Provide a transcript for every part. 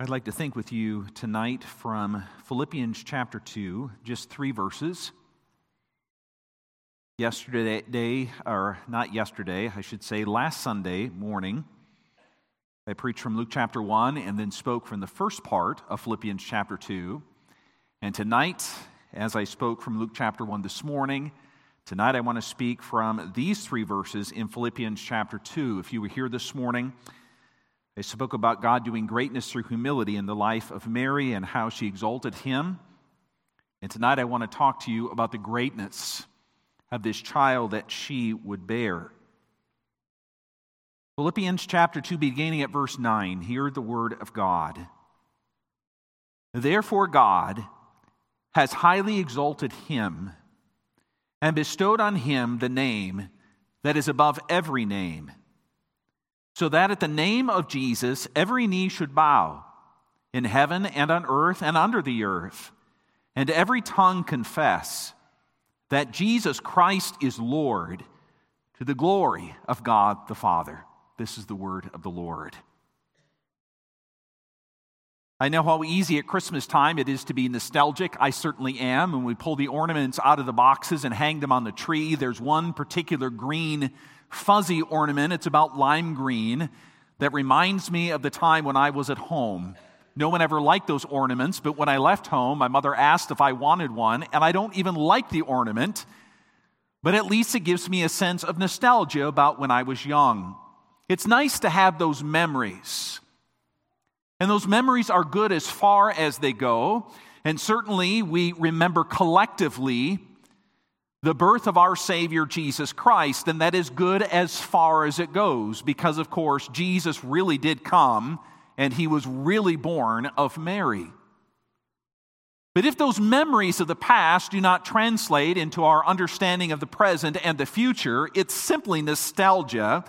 I'd like to think with you tonight from Philippians chapter 2, just three verses. Yesterday, day, or not yesterday, I should say, last Sunday morning, I preached from Luke chapter 1 and then spoke from the first part of Philippians chapter 2. And tonight, as I spoke from Luke chapter 1 this morning, tonight I want to speak from these three verses in Philippians chapter 2. If you were here this morning, I spoke about God doing greatness through humility in the life of Mary and how she exalted him. And tonight I want to talk to you about the greatness of this child that she would bear. Philippians chapter 2, beginning at verse 9, hear the word of God. Therefore, God has highly exalted him and bestowed on him the name that is above every name so that at the name of Jesus every knee should bow in heaven and on earth and under the earth, and every tongue confess that Jesus Christ is Lord to the glory of God the Father. This is the word of the Lord. I know how easy at Christmas time it is to be nostalgic. I certainly am. When we pull the ornaments out of the boxes and hang them on the tree, there's one particular green fuzzy ornament. It's about lime green that reminds me of the time when I was at home. No one ever liked those ornaments, but when I left home, my mother asked if I wanted one, and I don't even like the ornament, but at least it gives me a sense of nostalgia about when I was young. It's nice to have those memories. And those memories are good as far as they go. And certainly we remember collectively the birth of our Savior Jesus Christ, and that is good as far as it goes, because of course Jesus really did come and he was really born of Mary. But if those memories of the past do not translate into our understanding of the present and the future, it's simply nostalgia.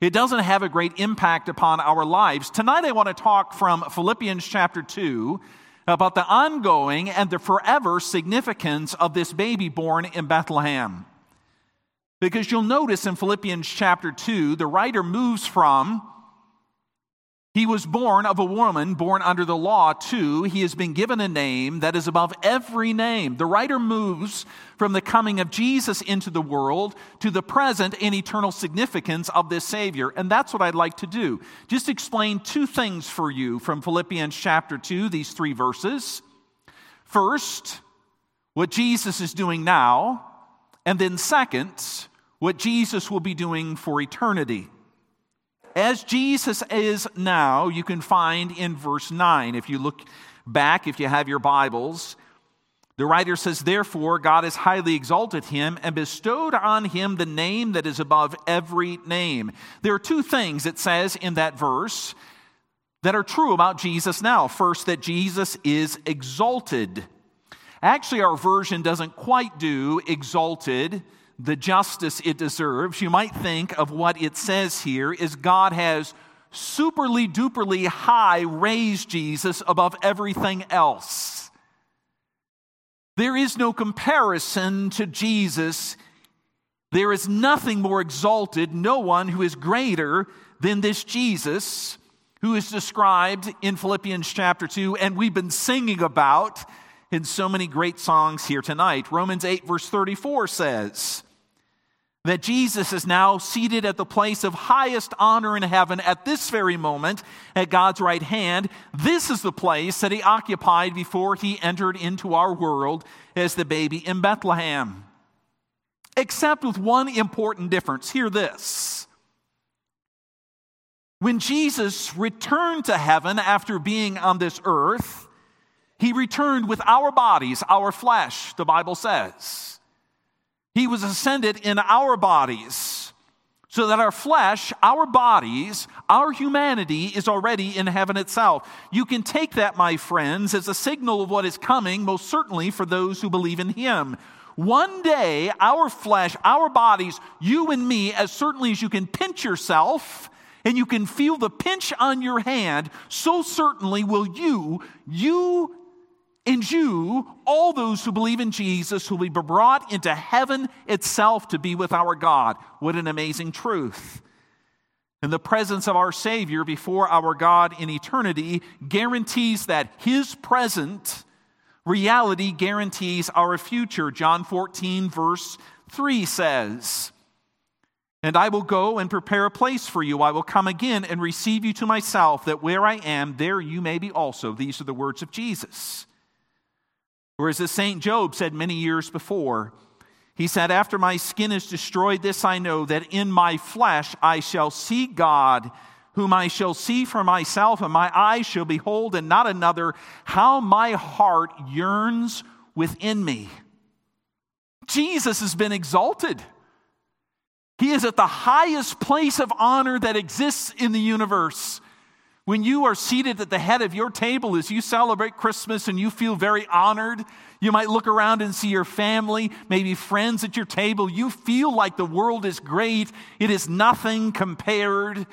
It doesn't have a great impact upon our lives. Tonight I want to talk from Philippians chapter 2 about the ongoing and the forever significance of this baby born in Bethlehem. Because you'll notice in Philippians chapter 2, the writer moves from he was born of a woman born under the law, too. He has been given a name that is above every name. The writer moves from the coming of Jesus into the world to the present and eternal significance of this Savior. And that's what I'd like to do. Just explain two things for you from Philippians chapter 2, these three verses. First, what Jesus is doing now. And then, second, what Jesus will be doing for eternity as Jesus is now, you can find in verse 9. If you look back, if you have your Bibles, the writer says, Therefore, God has highly exalted him and bestowed on him the name that is above every name. There are two things it says in that verse that are true about Jesus now. First, that Jesus is exalted. Actually, our version doesn't quite do exalted the justice it deserves, you might think of what it says here is God has superly duperly high raised Jesus above everything else. There is no comparison to Jesus. There is nothing more exalted, no one who is greater than this Jesus who is described in Philippians chapter 2 and we've been singing about in so many great songs here tonight. Romans 8, verse 34 says, that Jesus is now seated at the place of highest honor in heaven at this very moment at God's right hand. This is the place that he occupied before he entered into our world as the baby in Bethlehem. Except with one important difference. Hear this. When Jesus returned to heaven after being on this earth, he returned with our bodies, our flesh, the Bible says. He was ascended in our bodies so that our flesh, our bodies, our humanity is already in heaven itself. You can take that, my friends, as a signal of what is coming, most certainly for those who believe in Him. One day, our flesh, our bodies, you and me, as certainly as you can pinch yourself and you can feel the pinch on your hand, so certainly will you, you and you, all those who believe in Jesus, who will be brought into heaven itself to be with our God. What an amazing truth. And the presence of our Savior before our God in eternity guarantees that His present reality guarantees our future. John 14, verse 3 says, And I will go and prepare a place for you. I will come again and receive you to myself, that where I am, there you may be also. These are the words of Jesus. Whereas the St. Job said many years before, he said, After my skin is destroyed, this I know, that in my flesh I shall see God, whom I shall see for myself, and my eyes shall behold, and not another, how my heart yearns within me. Jesus has been exalted. He is at the highest place of honor that exists in the universe. When you are seated at the head of your table as you celebrate Christmas and you feel very honored, you might look around and see your family, maybe friends at your table. You feel like the world is great. It is nothing compared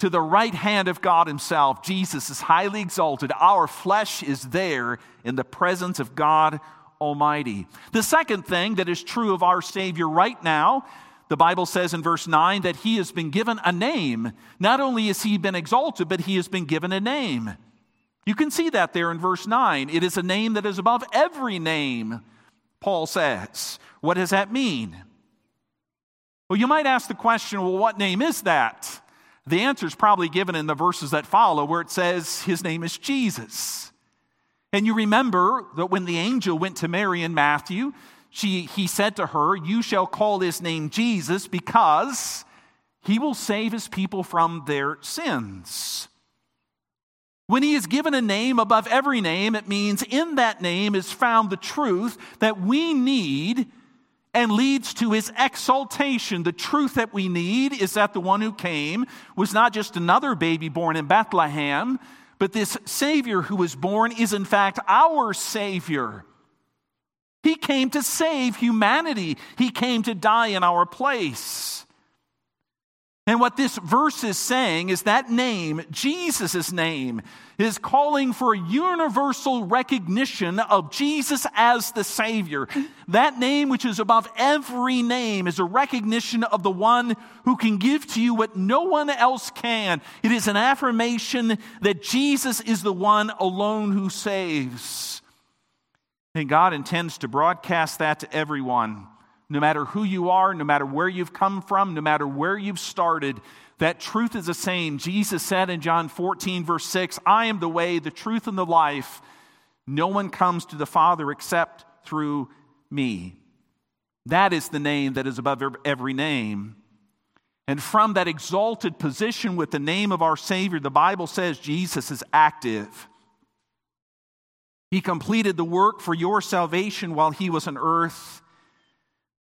to the right hand of God Himself. Jesus is highly exalted. Our flesh is there in the presence of God Almighty. The second thing that is true of our Savior right now the Bible says in verse 9 that he has been given a name. Not only has he been exalted, but he has been given a name. You can see that there in verse 9. It is a name that is above every name, Paul says. What does that mean? Well, you might ask the question well, what name is that? The answer is probably given in the verses that follow, where it says his name is Jesus. And you remember that when the angel went to Mary in Matthew, she, he said to her, You shall call his name Jesus because he will save his people from their sins. When he is given a name above every name, it means in that name is found the truth that we need and leads to his exaltation. The truth that we need is that the one who came was not just another baby born in Bethlehem, but this Savior who was born is in fact our Savior. He came to save humanity, He came to die in our place. And what this verse is saying is that name, Jesus' name, is calling for a universal recognition of Jesus as the Savior. That name, which is above every name, is a recognition of the one who can give to you what no one else can. It is an affirmation that Jesus is the one alone who saves. And God intends to broadcast that to everyone, no matter who you are, no matter where you've come from, no matter where you've started. That truth is the same. Jesus said in John 14, verse 6, I am the way, the truth, and the life. No one comes to the Father except through me. That is the name that is above every name. And from that exalted position with the name of our Savior, the Bible says Jesus is active. He completed the work for your salvation while he was on earth,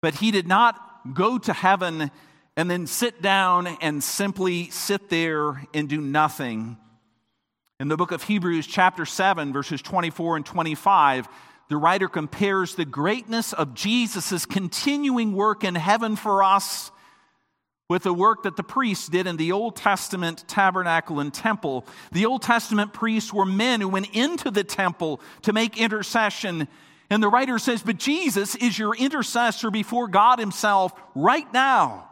but he did not go to heaven and then sit down and simply sit there and do nothing. In the book of Hebrews, chapter 7, verses 24 and 25, the writer compares the greatness of Jesus' continuing work in heaven for us with the work that the priests did in the Old Testament tabernacle and temple. The Old Testament priests were men who went into the temple to make intercession. And the writer says, But Jesus is your intercessor before God Himself right now.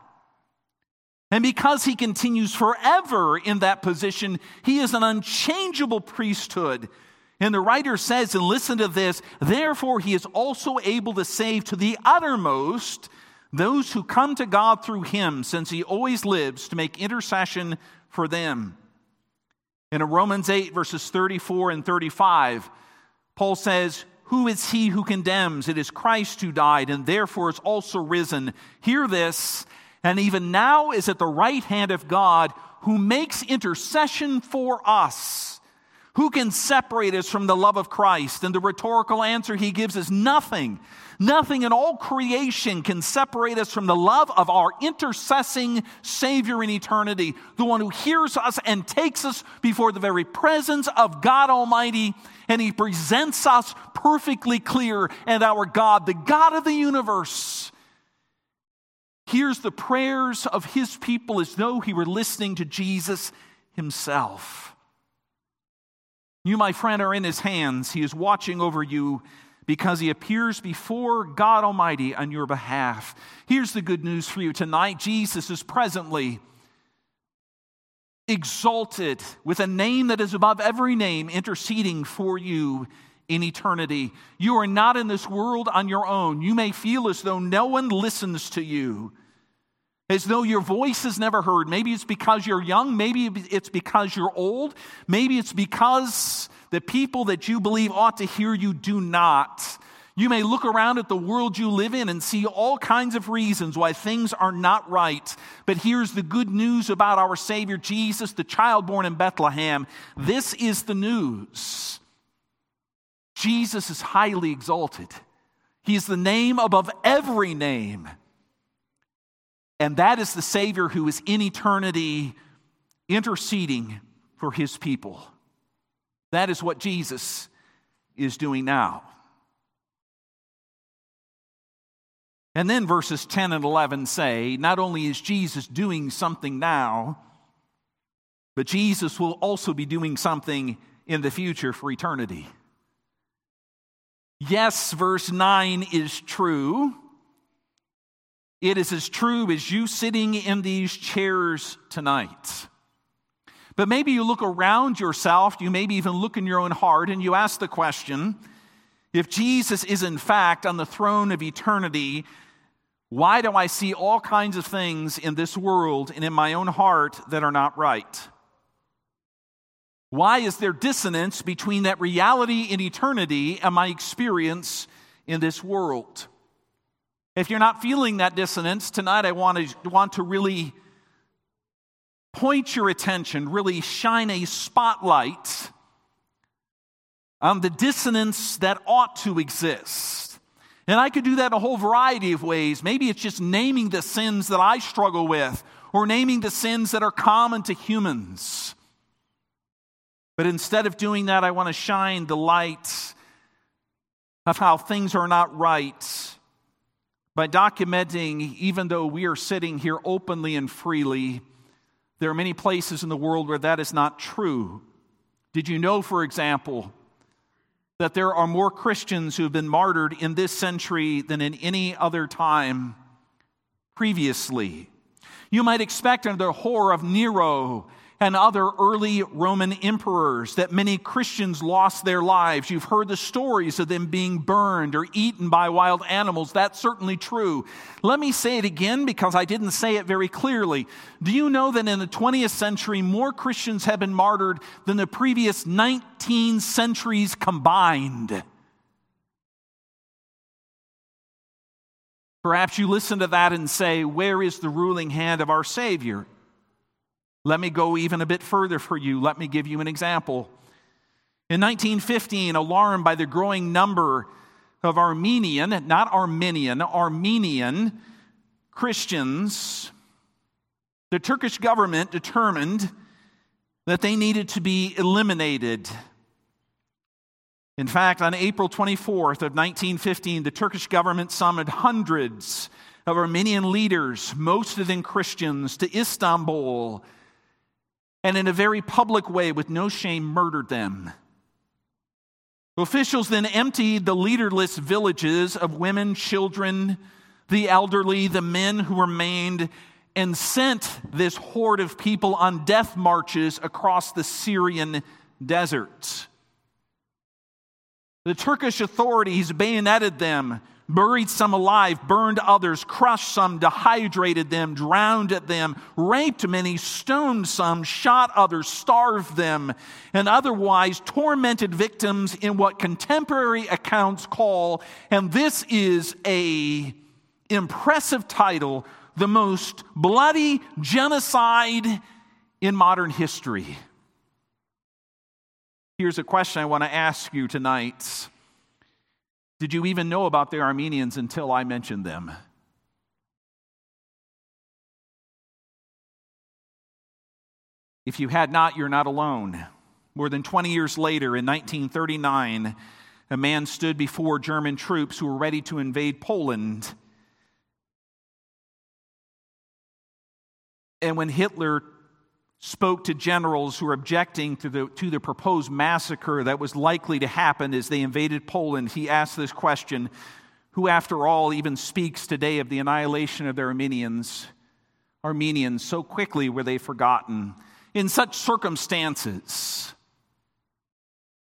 And because He continues forever in that position, He is an unchangeable priesthood. And the writer says, and listen to this, therefore He is also able to save to the uttermost those who come to God through him, since he always lives to make intercession for them. In Romans 8, verses 34 and 35, Paul says, Who is he who condemns? It is Christ who died and therefore is also risen. Hear this, and even now is at the right hand of God, who makes intercession for us. Who can separate us from the love of Christ? And the rhetorical answer he gives is nothing. Nothing in all creation can separate us from the love of our intercessing Savior in eternity, the one who hears us and takes us before the very presence of God Almighty, and He presents us perfectly clear. And our God, the God of the universe, hears the prayers of His people as though He were listening to Jesus Himself. You, my friend, are in His hands. He is watching over you because he appears before God Almighty on your behalf. Here's the good news for you tonight Jesus is presently exalted with a name that is above every name, interceding for you in eternity. You are not in this world on your own. You may feel as though no one listens to you, as though your voice is never heard. Maybe it's because you're young, maybe it's because you're old, maybe it's because the people that you believe ought to hear you do not. You may look around at the world you live in and see all kinds of reasons why things are not right. But here's the good news about our Savior Jesus, the child born in Bethlehem. This is the news Jesus is highly exalted, He is the name above every name. And that is the Savior who is in eternity interceding for His people. That is what Jesus is doing now. And then verses 10 and 11 say not only is Jesus doing something now, but Jesus will also be doing something in the future for eternity. Yes, verse 9 is true. It is as true as you sitting in these chairs tonight. But maybe you look around yourself, you maybe even look in your own heart, and you ask the question if Jesus is in fact on the throne of eternity, why do I see all kinds of things in this world and in my own heart that are not right? Why is there dissonance between that reality in eternity and my experience in this world? If you're not feeling that dissonance, tonight I want to, want to really point your attention, really shine a spotlight on the dissonance that ought to exist. And I could do that a whole variety of ways. Maybe it's just naming the sins that I struggle with, or naming the sins that are common to humans. But instead of doing that, I want to shine the light of how things are not right by documenting, even though we are sitting here openly and freely, there are many places in the world where that is not true. Did you know, for example, that there are more Christians who have been martyred in this century than in any other time previously? You might expect under the horror of Nero and other early Roman emperors that many Christians lost their lives. You've heard the stories of them being burned or eaten by wild animals. That's certainly true. Let me say it again because I didn't say it very clearly. Do you know that in the 20th century, more Christians have been martyred than the previous 19 centuries combined? Perhaps you listen to that and say, Where is the ruling hand of our Savior? Let me go even a bit further for you. Let me give you an example. In 1915, alarmed by the growing number of Armenian, not Armenian, Armenian Christians, the Turkish government determined that they needed to be eliminated. In fact, on April 24th of 1915, the Turkish government summoned hundreds of Armenian leaders, most of them Christians, to Istanbul and in a very public way, with no shame, murdered them. Officials then emptied the leaderless villages of women, children, the elderly, the men who remained, and sent this horde of people on death marches across the Syrian desert. The Turkish authorities bayoneted them, buried some alive, burned others, crushed some, dehydrated them, drowned them, raped many, stoned some, shot others, starved them, and otherwise tormented victims in what contemporary accounts call, and this is a impressive title, the most bloody genocide in modern history. Here's a question I want to ask you tonight. Did you even know about the Armenians until I mentioned them? If you had not, you're not alone. More than 20 years later, in 1939, a man stood before German troops who were ready to invade Poland. And when Hitler spoke to generals who were objecting to the, to the proposed massacre that was likely to happen as they invaded Poland, he asked this question Who, after all, even speaks today of the annihilation of the Armenians? Armenians, so quickly were they forgotten. in such circumstances,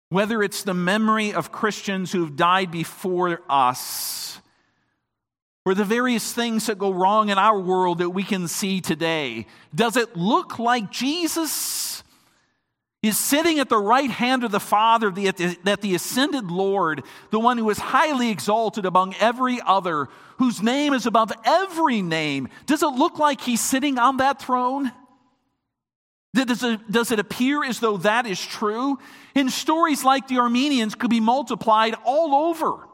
whether it's the memory of Christians who've died before us, or the various things that go wrong in our world that we can see today, does it look like Jesus is sitting at the right hand of the Father, that the ascended Lord, the one who is highly exalted among every other, whose name is above every name, does it look like he's sitting on that throne? Does it, does it appear as though that is true? And stories like the Armenians could be multiplied all over.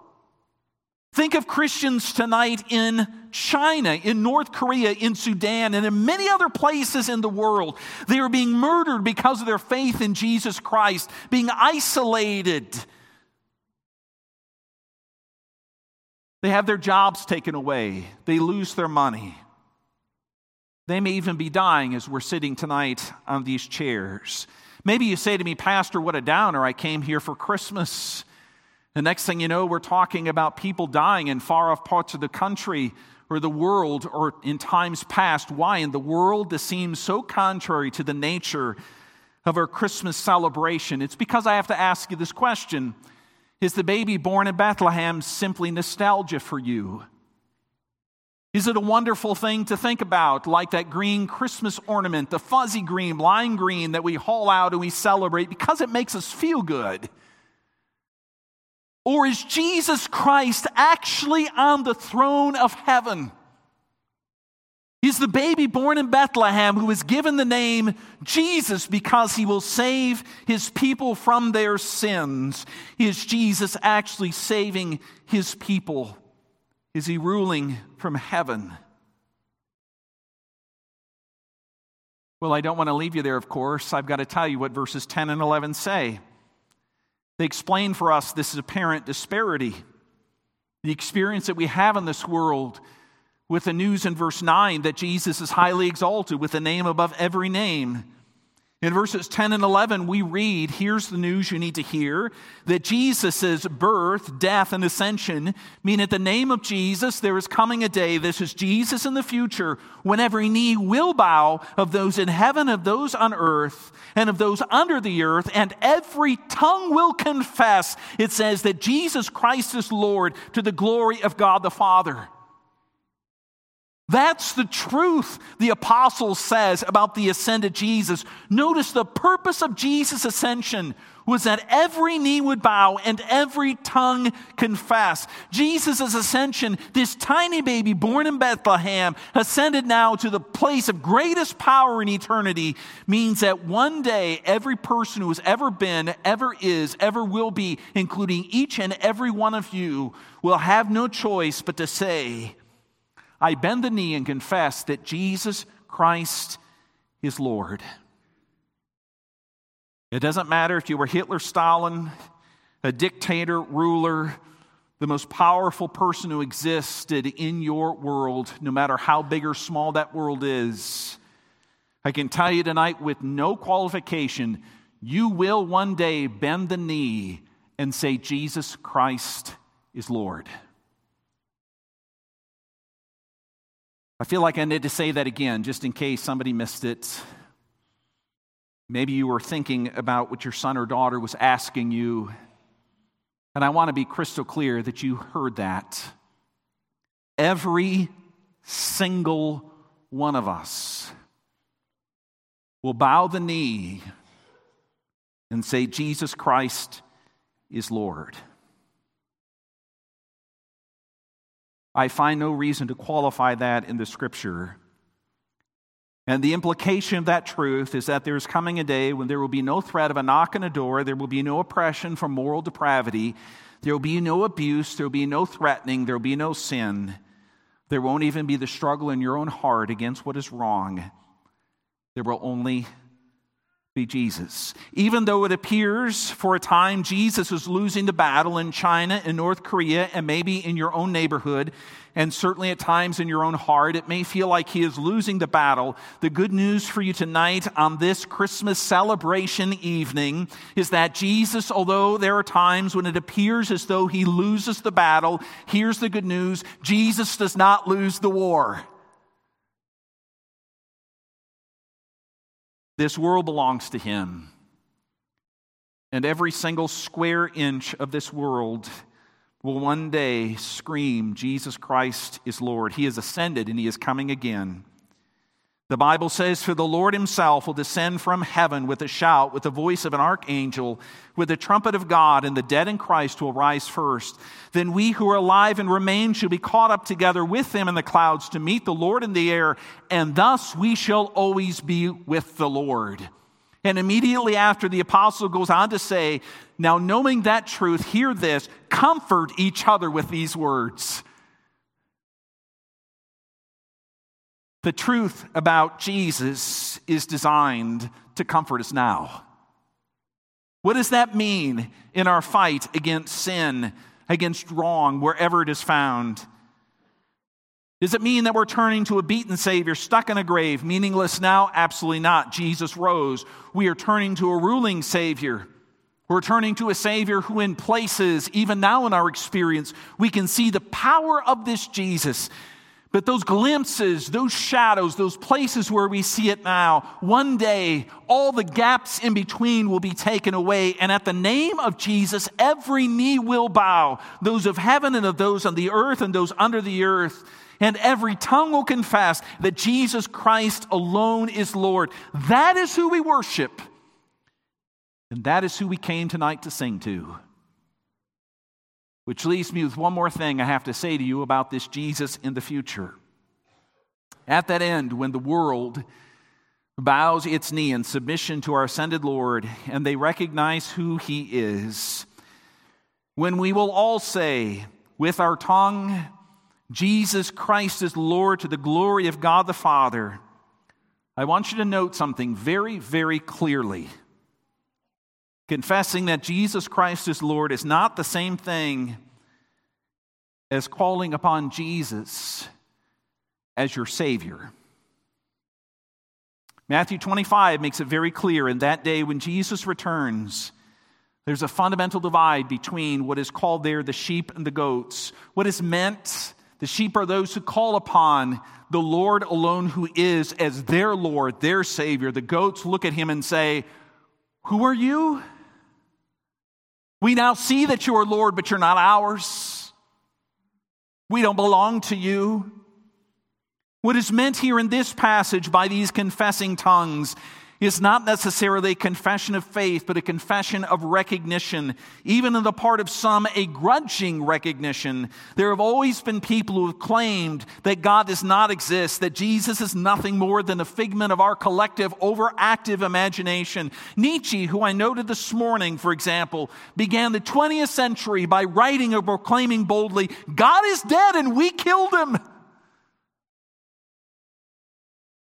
Think of Christians tonight in China, in North Korea, in Sudan, and in many other places in the world. They are being murdered because of their faith in Jesus Christ, being isolated. They have their jobs taken away, they lose their money. They may even be dying as we're sitting tonight on these chairs. Maybe you say to me, Pastor, what a downer. I came here for Christmas. The next thing you know, we're talking about people dying in far off parts of the country or the world or in times past. Why? In the world, this seems so contrary to the nature of our Christmas celebration. It's because I have to ask you this question Is the baby born in Bethlehem simply nostalgia for you? Is it a wonderful thing to think about, like that green Christmas ornament, the fuzzy green, lime green that we haul out and we celebrate because it makes us feel good? Or is Jesus Christ actually on the throne of heaven? He's the baby born in Bethlehem who is given the name Jesus because he will save his people from their sins. Is Jesus actually saving his people? Is he ruling from heaven? Well, I don't want to leave you there, of course. I've got to tell you what verses 10 and 11 say. They explain for us this apparent disparity, the experience that we have in this world with the news in verse 9 that Jesus is highly exalted with a name above every name. In verses 10 and 11, we read here's the news you need to hear that Jesus' birth, death, and ascension mean at the name of Jesus, there is coming a day, this is Jesus in the future, when every knee will bow of those in heaven, of those on earth, and of those under the earth, and every tongue will confess, it says, that Jesus Christ is Lord to the glory of God the Father. That's the truth the apostle says about the ascended Jesus. Notice the purpose of Jesus' ascension was that every knee would bow and every tongue confess. Jesus' ascension, this tiny baby born in Bethlehem, ascended now to the place of greatest power in eternity, means that one day every person who has ever been, ever is, ever will be, including each and every one of you, will have no choice but to say, I bend the knee and confess that Jesus Christ is Lord. It doesn't matter if you were Hitler, Stalin, a dictator, ruler, the most powerful person who existed in your world, no matter how big or small that world is. I can tell you tonight with no qualification, you will one day bend the knee and say, Jesus Christ is Lord. I feel like I need to say that again just in case somebody missed it. Maybe you were thinking about what your son or daughter was asking you, and I want to be crystal clear that you heard that. Every single one of us will bow the knee and say, Jesus Christ is Lord. I find no reason to qualify that in the scripture. And the implication of that truth is that there's coming a day when there will be no threat of a knock on a door, there will be no oppression from moral depravity, there will be no abuse, there will be no threatening, there will be no sin. There won't even be the struggle in your own heart against what is wrong. There will only be Jesus. Even though it appears for a time Jesus is losing the battle in China and North Korea and maybe in your own neighborhood, and certainly at times in your own heart, it may feel like he is losing the battle. The good news for you tonight on this Christmas celebration evening is that Jesus, although there are times when it appears as though he loses the battle, here's the good news Jesus does not lose the war. This world belongs to Him. And every single square inch of this world will one day scream, Jesus Christ is Lord. He has ascended and He is coming again. The Bible says, For the Lord himself will descend from heaven with a shout, with the voice of an archangel, with the trumpet of God, and the dead in Christ will rise first. Then we who are alive and remain shall be caught up together with them in the clouds to meet the Lord in the air, and thus we shall always be with the Lord. And immediately after, the apostle goes on to say, Now knowing that truth, hear this, comfort each other with these words. The truth about Jesus is designed to comfort us now. What does that mean in our fight against sin, against wrong, wherever it is found? Does it mean that we're turning to a beaten Savior stuck in a grave, meaningless now? Absolutely not. Jesus rose. We are turning to a ruling Savior. We're turning to a Savior who, in places, even now in our experience, we can see the power of this Jesus but those glimpses, those shadows, those places where we see it now, one day all the gaps in between will be taken away. And at the name of Jesus, every knee will bow, those of heaven and of those on the earth and those under the earth. And every tongue will confess that Jesus Christ alone is Lord. That is who we worship. And that is who we came tonight to sing to. Which leaves me with one more thing I have to say to you about this Jesus in the future. At that end, when the world bows its knee in submission to our ascended Lord and they recognize who he is, when we will all say with our tongue, Jesus Christ is Lord to the glory of God the Father, I want you to note something very, very clearly. Confessing that Jesus Christ is Lord is not the same thing as calling upon Jesus as your Savior. Matthew 25 makes it very clear in that day when Jesus returns, there's a fundamental divide between what is called there the sheep and the goats. What is meant, the sheep are those who call upon the Lord alone who is as their Lord, their Savior. The goats look at him and say, Who are you? We now see that you are Lord, but you're not ours. We don't belong to you. What is meant here in this passage by these confessing tongues is not necessarily a confession of faith, but a confession of recognition. Even on the part of some, a grudging recognition. There have always been people who have claimed that God does not exist, that Jesus is nothing more than a figment of our collective overactive imagination. Nietzsche, who I noted this morning, for example, began the 20th century by writing or proclaiming boldly, God is dead and we killed him.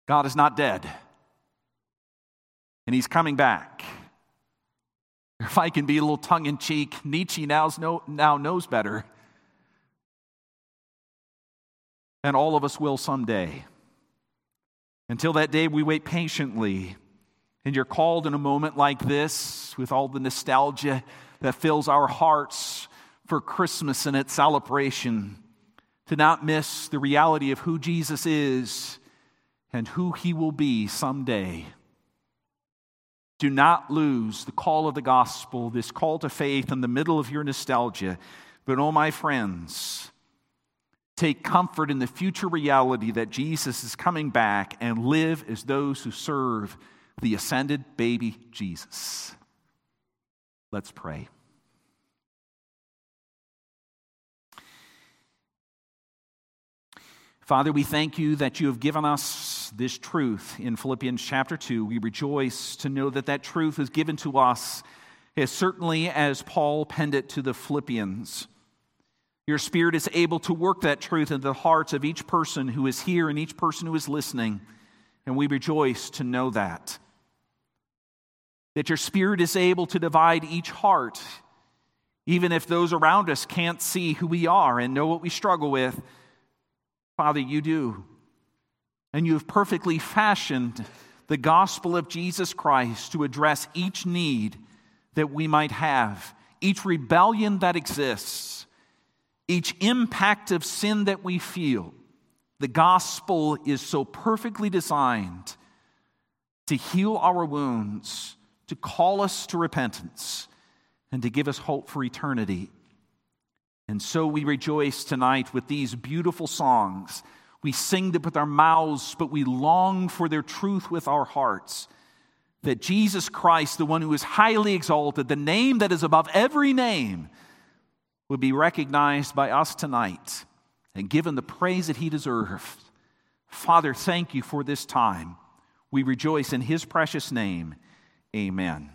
God is not dead and he's coming back. If I can be a little tongue in cheek, Nietzsche now, now knows better. And all of us will someday. Until that day, we wait patiently. And you're called in a moment like this, with all the nostalgia that fills our hearts for Christmas and its celebration, to not miss the reality of who Jesus is and who he will be someday. Do not lose the call of the gospel, this call to faith in the middle of your nostalgia. But, oh, my friends, take comfort in the future reality that Jesus is coming back and live as those who serve the ascended baby Jesus. Let's pray. Father, we thank you that you have given us this truth in Philippians chapter 2. We rejoice to know that that truth is given to us as certainly as Paul penned it to the Philippians. Your Spirit is able to work that truth in the hearts of each person who is here and each person who is listening, and we rejoice to know that. That your Spirit is able to divide each heart, even if those around us can't see who we are and know what we struggle with Father, you do. And you have perfectly fashioned the gospel of Jesus Christ to address each need that we might have, each rebellion that exists, each impact of sin that we feel. The gospel is so perfectly designed to heal our wounds, to call us to repentance, and to give us hope for eternity. And so we rejoice tonight with these beautiful songs. We sing them with our mouths, but we long for their truth with our hearts. That Jesus Christ, the one who is highly exalted, the name that is above every name, would be recognized by us tonight and given the praise that he deserves. Father, thank you for this time. We rejoice in his precious name. Amen.